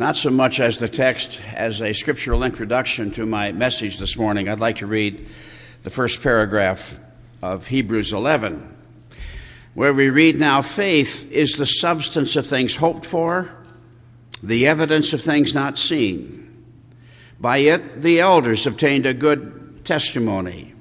not so much as the text as a scriptural introduction to my message this morning. I'd like to read the first paragraph of Hebrews 11, where we read Now faith is the substance of things hoped for, the evidence of things not seen. By it the elders obtained a good testimony.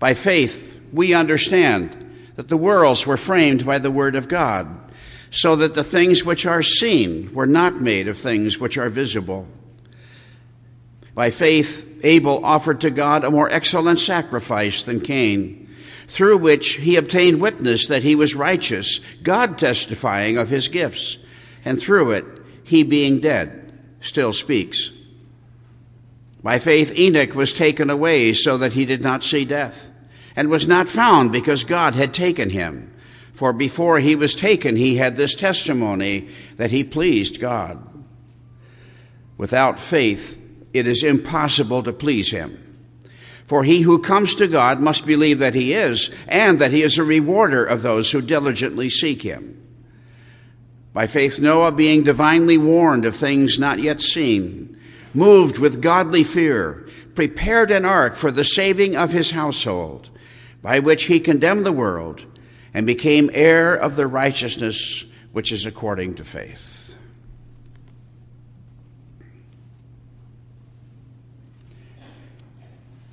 By faith we understand that the worlds were framed by the Word of God, so that the things which are seen were not made of things which are visible. By faith, Abel offered to God a more excellent sacrifice than Cain, through which he obtained witness that he was righteous, God testifying of his gifts, and through it, he being dead, still speaks. By faith, Enoch was taken away so that he did not see death and was not found because God had taken him. For before he was taken, he had this testimony that he pleased God. Without faith, it is impossible to please him. For he who comes to God must believe that he is, and that he is a rewarder of those who diligently seek him. By faith, Noah, being divinely warned of things not yet seen, moved with godly fear, prepared an ark for the saving of his household by which he condemned the world and became heir of the righteousness which is according to faith.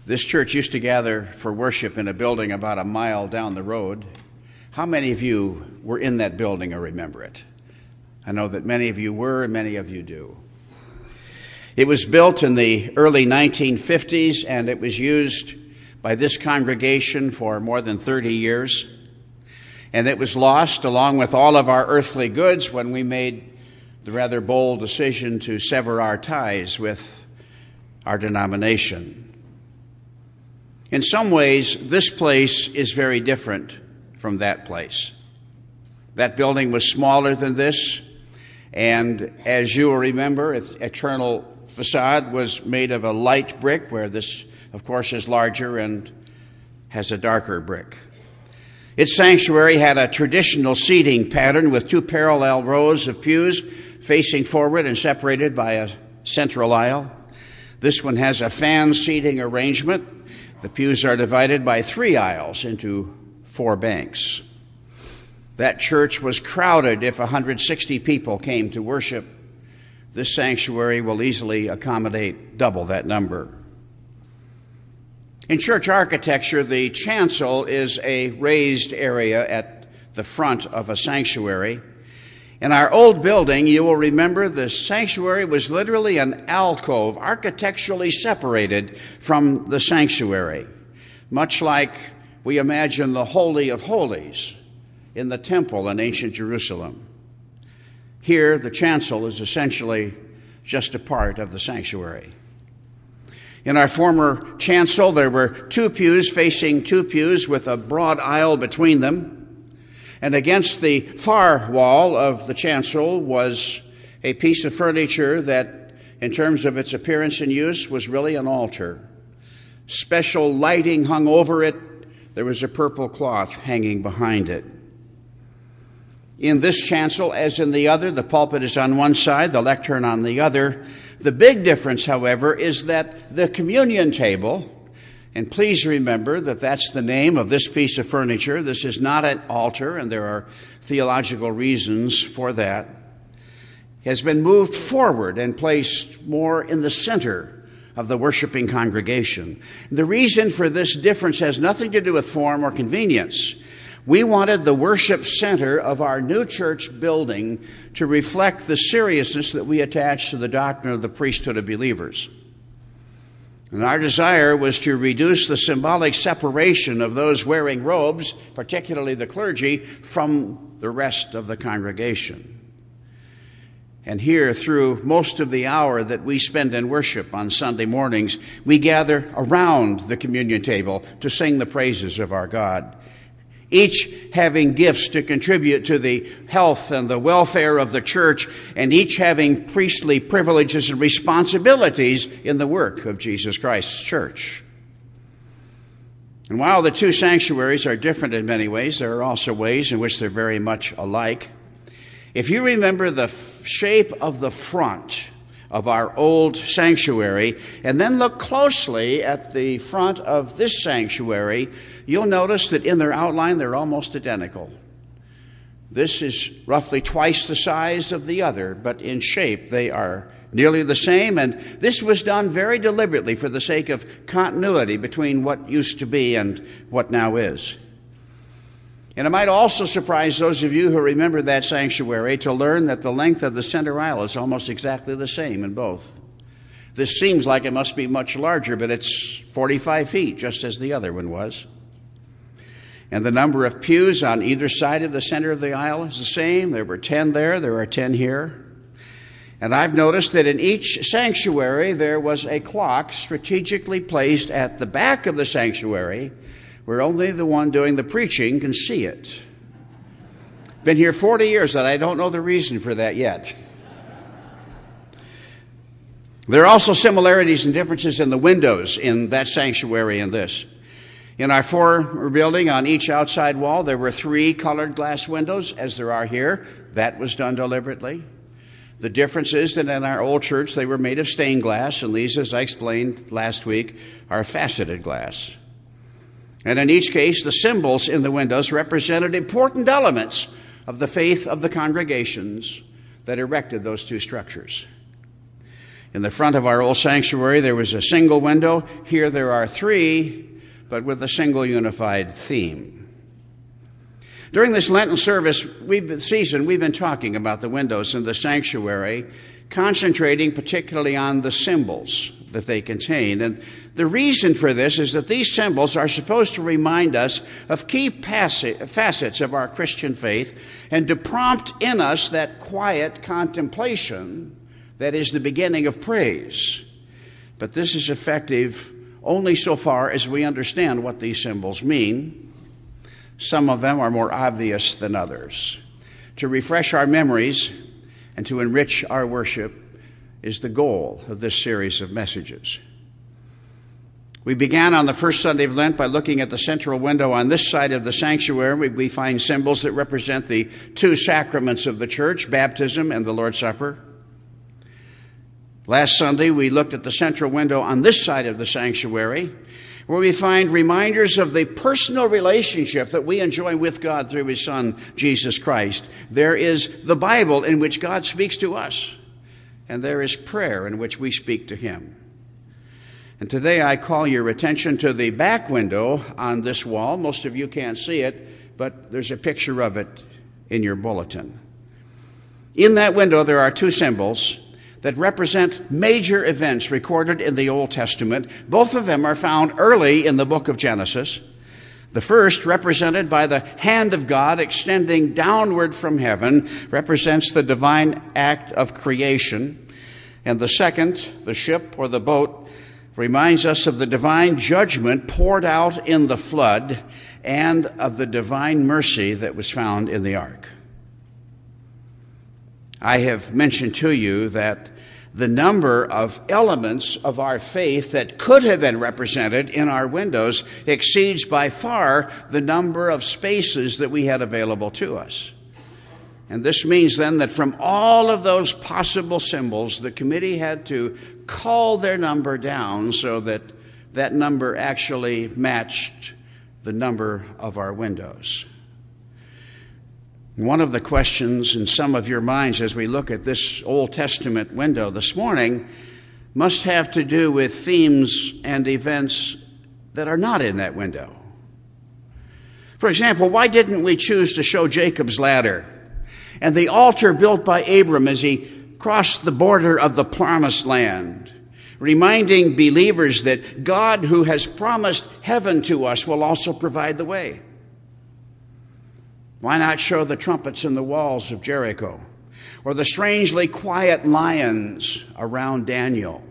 This church used to gather for worship in a building about a mile down the road. How many of you were in that building or remember it? I know that many of you were and many of you do. It was built in the early 1950s and it was used by this congregation for more than 30 years. And it was lost along with all of our earthly goods when we made the rather bold decision to sever our ties with our denomination. In some ways, this place is very different from that place. That building was smaller than this, and as you will remember, its eternal facade was made of a light brick, where this of course, is larger and has a darker brick. Its sanctuary had a traditional seating pattern with two parallel rows of pews facing forward and separated by a central aisle. This one has a fan seating arrangement. The pews are divided by three aisles into four banks. That church was crowded if 160 people came to worship. This sanctuary will easily accommodate double that number. In church architecture, the chancel is a raised area at the front of a sanctuary. In our old building, you will remember the sanctuary was literally an alcove, architecturally separated from the sanctuary, much like we imagine the Holy of Holies in the temple in ancient Jerusalem. Here, the chancel is essentially just a part of the sanctuary. In our former chancel, there were two pews facing two pews with a broad aisle between them. And against the far wall of the chancel was a piece of furniture that, in terms of its appearance and use, was really an altar. Special lighting hung over it. There was a purple cloth hanging behind it. In this chancel, as in the other, the pulpit is on one side, the lectern on the other. The big difference, however, is that the communion table, and please remember that that's the name of this piece of furniture. This is not an altar, and there are theological reasons for that, has been moved forward and placed more in the center of the worshiping congregation. The reason for this difference has nothing to do with form or convenience. We wanted the worship center of our new church building to reflect the seriousness that we attach to the doctrine of the priesthood of believers. And our desire was to reduce the symbolic separation of those wearing robes, particularly the clergy, from the rest of the congregation. And here, through most of the hour that we spend in worship on Sunday mornings, we gather around the communion table to sing the praises of our God each having gifts to contribute to the health and the welfare of the church, and each having priestly privileges and responsibilities in the work of Jesus Christ's church. And while the two sanctuaries are different in many ways, there are also ways in which they're very much alike. If you remember the f- shape of the front of our old sanctuary, and then look closely at the front of this sanctuary, you'll notice that in their outline they're almost identical. This is roughly twice the size of the other, but in shape they are nearly the same, and this was done very deliberately for the sake of continuity between what used to be and what now is. And it might also surprise those of you who remember that sanctuary to learn that the length of the center aisle is almost exactly the same in both. This seems like it must be much larger, but it's 45 feet, just as the other one was. And the number of pews on either side of the center of the aisle is the same. There were 10 there, there are 10 here. And I've noticed that in each sanctuary there was a clock strategically placed at the back of the sanctuary where only the one doing the preaching can see it. Been here 40 years and I don't know the reason for that yet. There are also similarities and differences in the windows in that sanctuary and this. In our former building, on each outside wall, there were three colored glass windows, as there are here. That was done deliberately. The difference is that in our old church, they were made of stained glass, and these, as I explained last week, are faceted glass. And in each case, the symbols in the windows represented important elements of the faith of the congregations that erected those two structures. In the front of our old sanctuary, there was a single window. Here there are three, but with a single unified theme. During this Lenten service we've, season, we've been talking about the windows in the sanctuary, concentrating particularly on the symbols that they contain. And the reason for this is that these symbols are supposed to remind us of key facets of our Christian faith and to prompt in us that quiet contemplation that is the beginning of praise. But this is effective only so far as we understand what these symbols mean. Some of them are more obvious than others. To refresh our memories and to enrich our worship, is the goal of this series of messages. We began on the first Sunday of Lent by looking at the central window on this side of the sanctuary. We find symbols that represent the two sacraments of the church baptism and the Lord's Supper. Last Sunday, we looked at the central window on this side of the sanctuary, where we find reminders of the personal relationship that we enjoy with God through His Son, Jesus Christ. There is the Bible in which God speaks to us and there is prayer in which we speak to Him. And today I call your attention to the back window on this wall. Most of you can't see it, but there's a picture of it in your bulletin. In that window, there are two symbols that represent major events recorded in the Old Testament. Both of them are found early in the book of Genesis. The first, represented by the hand of God extending downward from heaven, represents the divine act of creation. And the second, the ship or the boat, reminds us of the divine judgment poured out in the flood and of the divine mercy that was found in the ark. I have mentioned to you that the number of elements of our faith that could have been represented in our windows exceeds by far the number of spaces that we had available to us. And this means then that from all of those possible symbols, the committee had to call their number down so that that number actually matched the number of our windows. One of the questions in some of your minds as we look at this Old Testament window this morning must have to do with themes and events that are not in that window. For example, why didn't we choose to show Jacob's ladder and the altar built by Abram as he crossed the border of the promised land, reminding believers that God, who has promised heaven to us, will also provide the way? Why not show the trumpets in the walls of Jericho? Or the strangely quiet lions around Daniel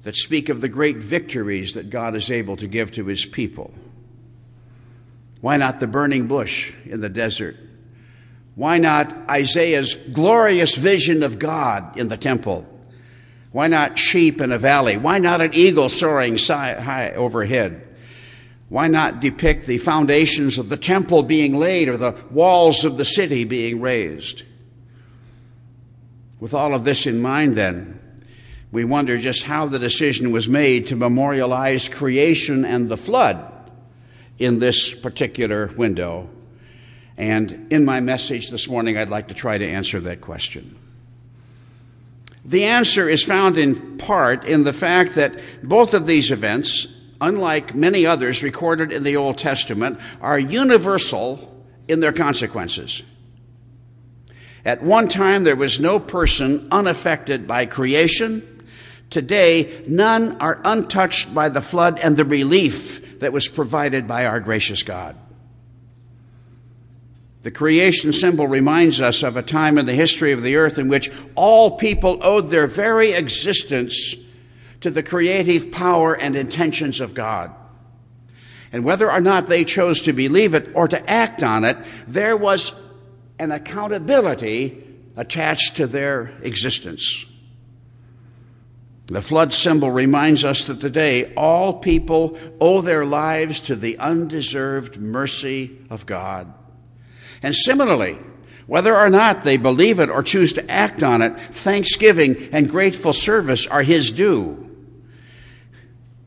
that speak of the great victories that God is able to give to his people? Why not the burning bush in the desert? Why not Isaiah's glorious vision of God in the temple? Why not sheep in a valley? Why not an eagle soaring high overhead? Why not depict the foundations of the temple being laid or the walls of the city being raised? With all of this in mind, then, we wonder just how the decision was made to memorialize creation and the flood in this particular window. And in my message this morning, I'd like to try to answer that question. The answer is found in part in the fact that both of these events, unlike many others recorded in the Old Testament, are universal in their consequences. At one time, there was no person unaffected by creation. Today, none are untouched by the flood and the relief that was provided by our gracious God. The creation symbol reminds us of a time in the history of the earth in which all people owed their very existence to the creative power and intentions of God. And whether or not they chose to believe it or to act on it, there was an accountability attached to their existence. The flood symbol reminds us that today all people owe their lives to the undeserved mercy of God. And similarly, whether or not they believe it or choose to act on it, thanksgiving and grateful service are His due.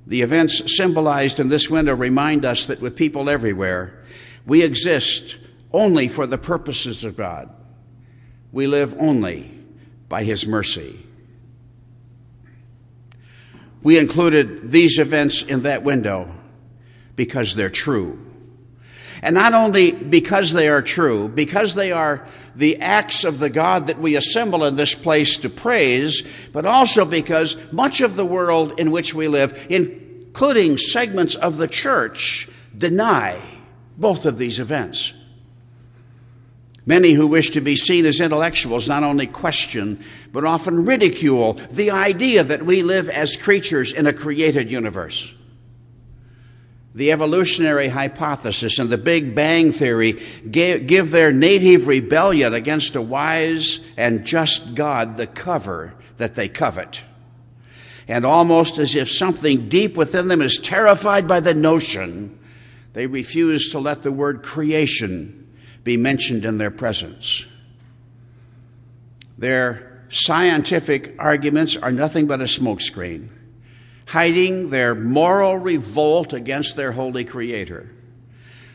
The events symbolized in this window remind us that with people everywhere, we exist only for the purposes of God. We live only by His mercy. We included these events in that window because they're true. And not only because they are true, because they are the acts of the God that we assemble in this place to praise, but also because much of the world in which we live, including segments of the church, deny both of these events. Many who wish to be seen as intellectuals not only question, but often ridicule the idea that we live as creatures in a created universe. The evolutionary hypothesis and the Big Bang Theory give their native rebellion against a wise and just God the cover that they covet. And almost as if something deep within them is terrified by the notion, they refuse to let the word creation be mentioned in their presence. Their scientific arguments are nothing but a smokescreen hiding their moral revolt against their holy creator.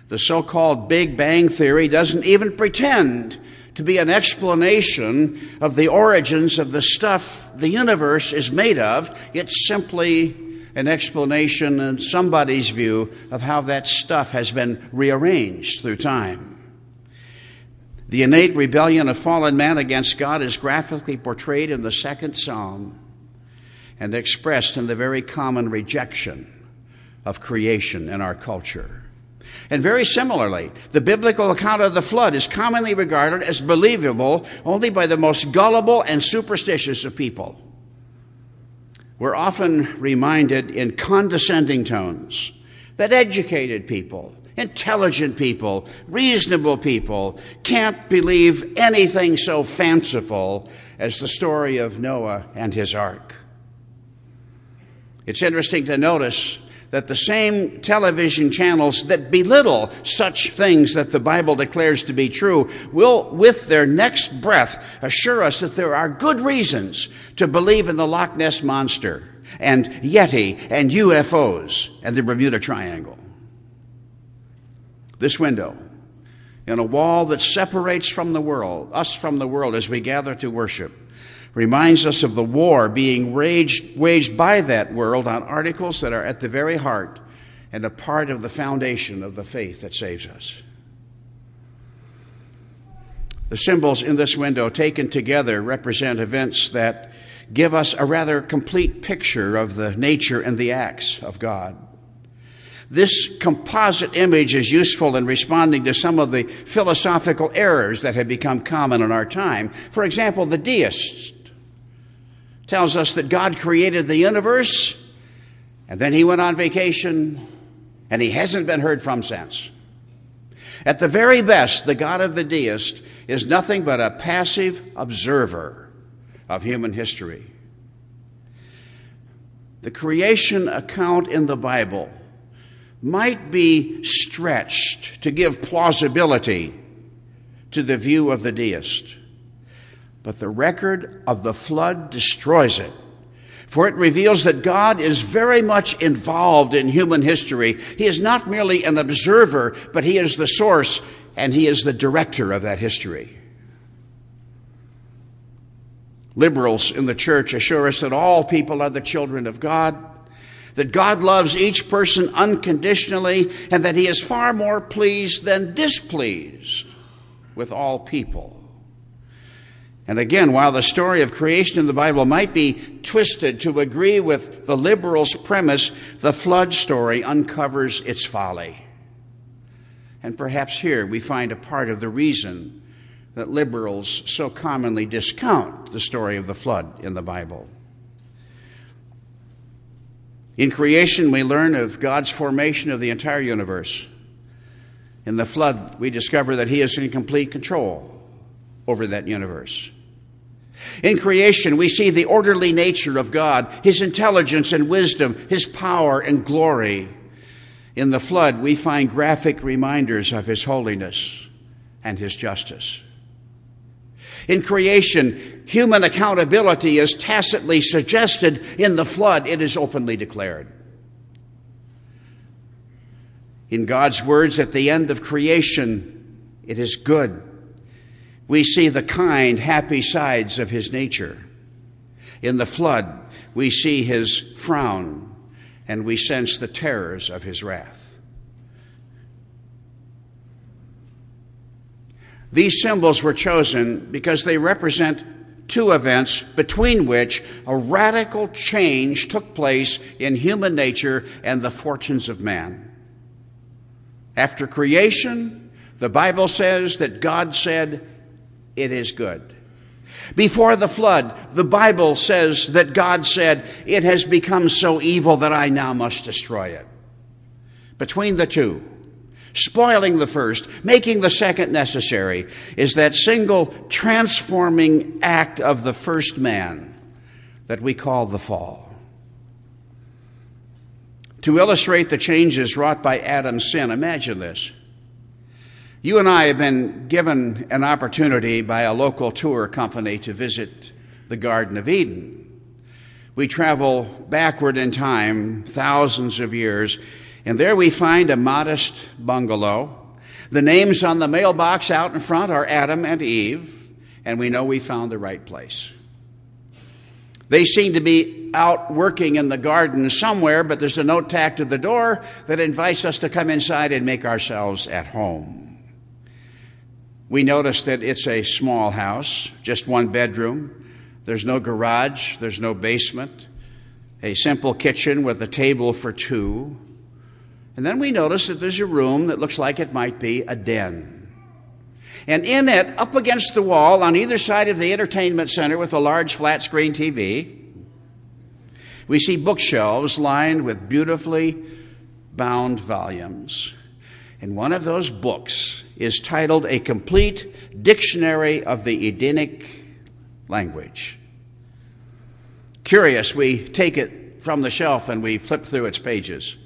The so called Big Bang Theory doesn't even pretend to be an explanation of the origins of the stuff the universe is made of. It's simply an explanation, in somebody's view, of how that stuff has been rearranged through time. The innate rebellion of fallen man against God is graphically portrayed in the second psalm and expressed in the very common rejection of creation in our culture. And very similarly, the biblical account of the flood is commonly regarded as believable only by the most gullible and superstitious of people. We're often reminded in condescending tones that educated people, intelligent people, reasonable people can't believe anything so fanciful as the story of Noah and his ark. It's interesting to notice that the same television channels that belittle such things that the Bible declares to be true will, with their next breath, assure us that there are good reasons to believe in the Loch Ness Monster and Yeti and UFOs and the Bermuda Triangle. This window in a wall that separates from the world, us from the world as we gather to worship, reminds us of the war being waged, waged by that world on articles that are at the very heart and a part of the foundation of the faith that saves us. The symbols in this window, taken together, represent events that give us a rather complete picture of the nature and the acts of God. This composite image is useful in responding to some of the philosophical errors that have become common in our time. For example, the deists tells us that God created the universe and then he went on vacation and he hasn't been heard from since. At the very best, the God of the deist is nothing but a passive observer of human history. The creation account in the Bible might be stretched to give plausibility to the view of the deist. But the record of the flood destroys it. For it reveals that God is very much involved in human history. He is not merely an observer, but He is the source and He is the director of that history. Liberals in the church assure us that all people are the children of God, that God loves each person unconditionally, and that He is far more pleased than displeased with all people. And again, while the story of creation in the Bible might be twisted to agree with the liberals' premise, the flood story uncovers its folly. And perhaps here we find a part of the reason that liberals so commonly discount the story of the flood in the Bible. In creation, we learn of God's formation of the entire universe. In the flood, we discover that He is in complete control over that universe. In creation, we see the orderly nature of God, His intelligence and wisdom, His power and glory. In the flood, we find graphic reminders of His holiness and His justice. In creation, human accountability is tacitly suggested. In the flood, it is openly declared. In God's words at the end of creation, it is good. We see the kind, happy sides of his nature. In the flood, we see his frown and we sense the terrors of his wrath. These symbols were chosen because they represent two events between which a radical change took place in human nature and the fortunes of man. After creation, the Bible says that God said, It is good. Before the flood, the Bible says that God said, It has become so evil that I now must destroy it. Between the two, spoiling the first, making the second necessary, is that single transforming act of the first man that we call the fall. To illustrate the changes wrought by Adam's sin, imagine this. You and I have been given an opportunity by a local tour company to visit the Garden of Eden. We travel backward in time, thousands of years, and there we find a modest bungalow. The names on the mailbox out in front are Adam and Eve, and we know we found the right place. They seem to be out working in the garden somewhere, but there's a note tacked to the door that invites us to come inside and make ourselves at home. We notice that it's a small house, just one bedroom. There's no garage, there's no basement, a simple kitchen with a table for two. And then we notice that there's a room that looks like it might be a den. And in it, up against the wall, on either side of the entertainment center with a large flat screen TV, we see bookshelves lined with beautifully bound volumes. And one of those books is titled A Complete Dictionary of the Edenic Language. Curious, we take it from the shelf and we flip through its pages.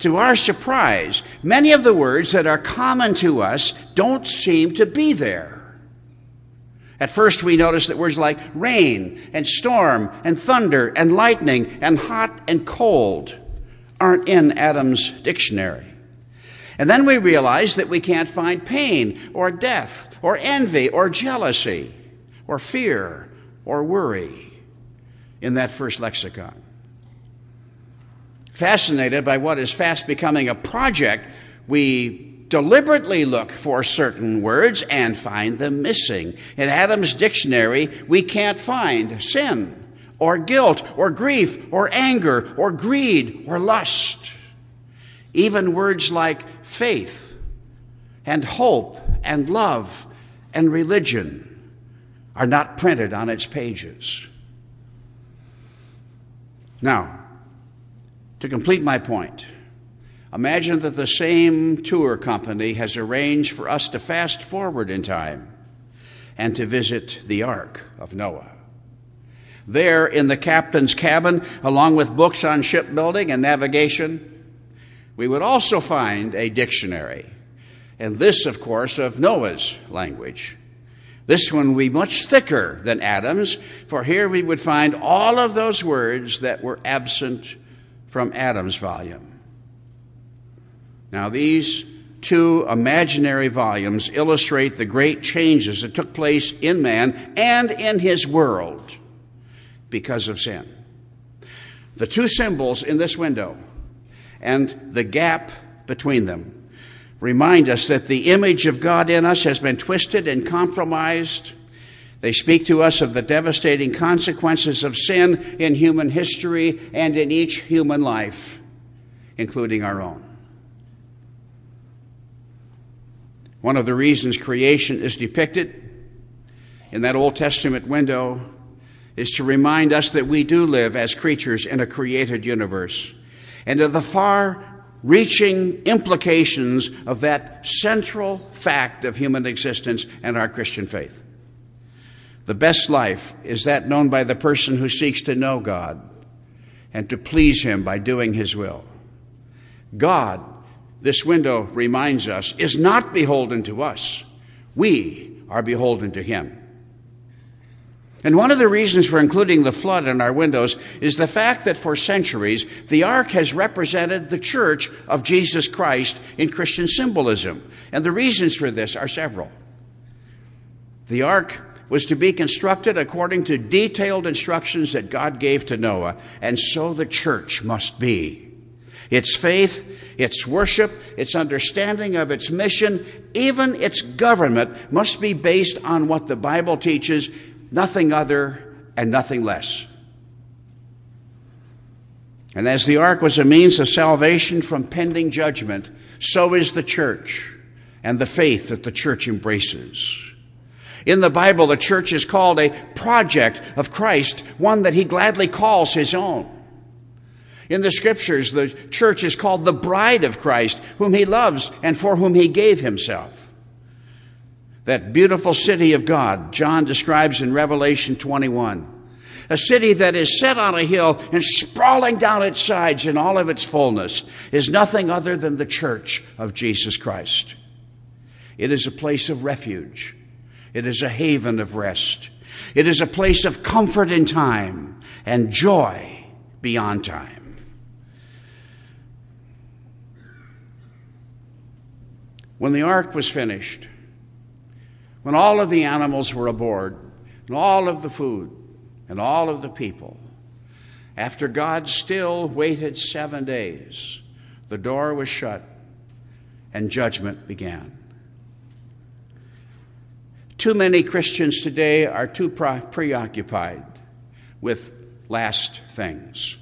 To our surprise, many of the words that are common to us don't seem to be there. At first, we notice that words like rain and storm and thunder and lightning and hot and cold aren't in Adam's dictionary. And then we realize that we can't find pain or death or envy or jealousy or fear or worry in that first lexicon fascinated by what is fast becoming a project, we deliberately look for certain words and find them missing. In Adam's dictionary, we can't find sin or guilt or grief or anger or greed or lust. Even words like faith and hope and love and religion are not printed on its pages. Now, to complete my point, imagine that the same tour company has arranged for us to fast forward in time and to visit the Ark of Noah. There, in the captain's cabin, along with books on shipbuilding and navigation, we would also find a dictionary, and this, of course, of Noah's language. This one would be much thicker than Adam's, for here we would find all of those words that were absent from Adam's volume. Now, these two imaginary volumes illustrate the great changes that took place in man and in his world because of sin. The two symbols in this window and the gap between them remind us that the image of God in us has been twisted and compromised. They speak to us of the devastating consequences of sin in human history and in each human life, including our own. One of the reasons creation is depicted in that Old Testament window is to remind us that we do live as creatures in a created universe and of the far reaching implications of that central fact of human existence and our Christian faith. The best life is that known by the person who seeks to know God and to please Him by doing His will. God, this window reminds us, is not beholden to us. We are beholden to Him. And one of the reasons for including the flood in our windows is the fact that for centuries the ark has represented the church of Jesus Christ in Christian symbolism. And the reasons for this are several. The ark was to be constructed according to detailed instructions that God gave to Noah, and so the church must be. Its faith, its worship, its understanding of its mission, even its government must be based on what the Bible teaches nothing other and nothing less. And as the ark was a means of salvation from pending judgment, so is the church and the faith that the church embraces. In the Bible, the church is called a project of Christ, one that he gladly calls his own. In the scriptures, the church is called the bride of Christ, whom he loves and for whom he gave himself. That beautiful city of God, John describes in Revelation 21. A city that is set on a hill and sprawling down its sides in all of its fullness is nothing other than the church of Jesus Christ. It is a place of refuge. It is a haven of rest. It is a place of comfort in time and joy beyond time. When the ark was finished, when all of the animals were aboard, and all of the food, and all of the people, after God still waited seven days, the door was shut and judgment began. Too many Christians today are too preoccupied with last things.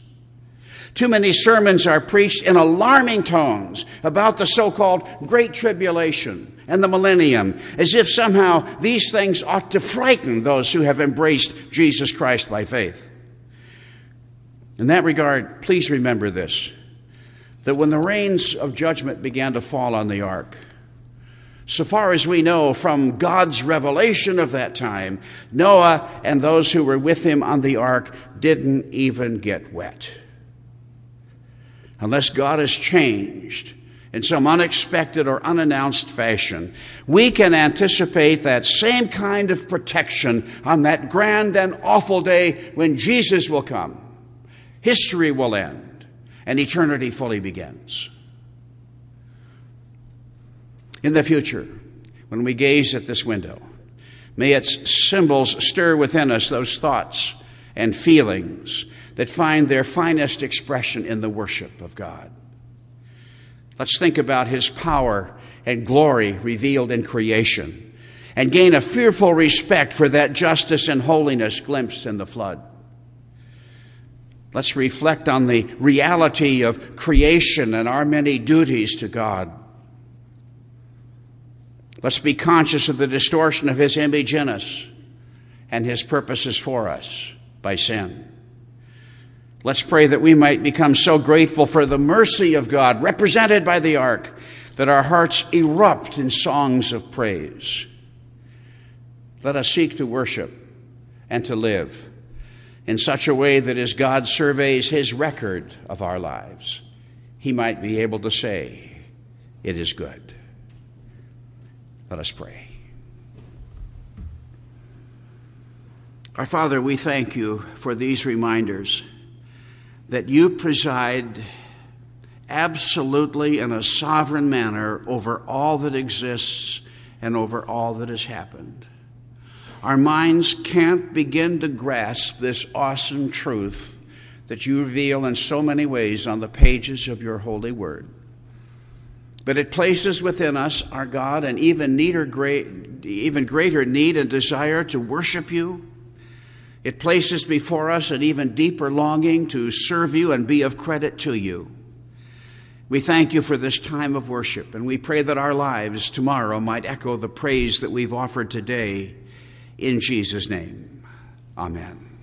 Too many sermons are preached in alarming tones about the so called Great Tribulation and the millennium, as if somehow these things ought to frighten those who have embraced Jesus Christ by faith. In that regard, please remember this that when the rains of judgment began to fall on the ark, so far as we know from God's revelation of that time, Noah and those who were with him on the ark didn't even get wet. Unless God has changed in some unexpected or unannounced fashion, we can anticipate that same kind of protection on that grand and awful day when Jesus will come. History will end and eternity fully begins. In the future, when we gaze at this window, may its symbols stir within us those thoughts and feelings that find their finest expression in the worship of God. Let's think about his power and glory revealed in creation and gain a fearful respect for that justice and holiness glimpsed in the flood. Let's reflect on the reality of creation and our many duties to God. Let's be conscious of the distortion of His image in us and His purposes for us by sin. Let's pray that we might become so grateful for the mercy of God represented by the ark that our hearts erupt in songs of praise. Let us seek to worship and to live in such a way that as God surveys his record of our lives, he might be able to say, It is good. Let us pray. Our Father, we thank you for these reminders that you preside absolutely in a sovereign manner over all that exists and over all that has happened. Our minds can't begin to grasp this awesome truth that you reveal in so many ways on the pages of your holy word. But it places within us, our God, an even, neater, great, even greater need and desire to worship you. It places before us an even deeper longing to serve you and be of credit to you. We thank you for this time of worship, and we pray that our lives tomorrow might echo the praise that we've offered today. In Jesus' name, amen.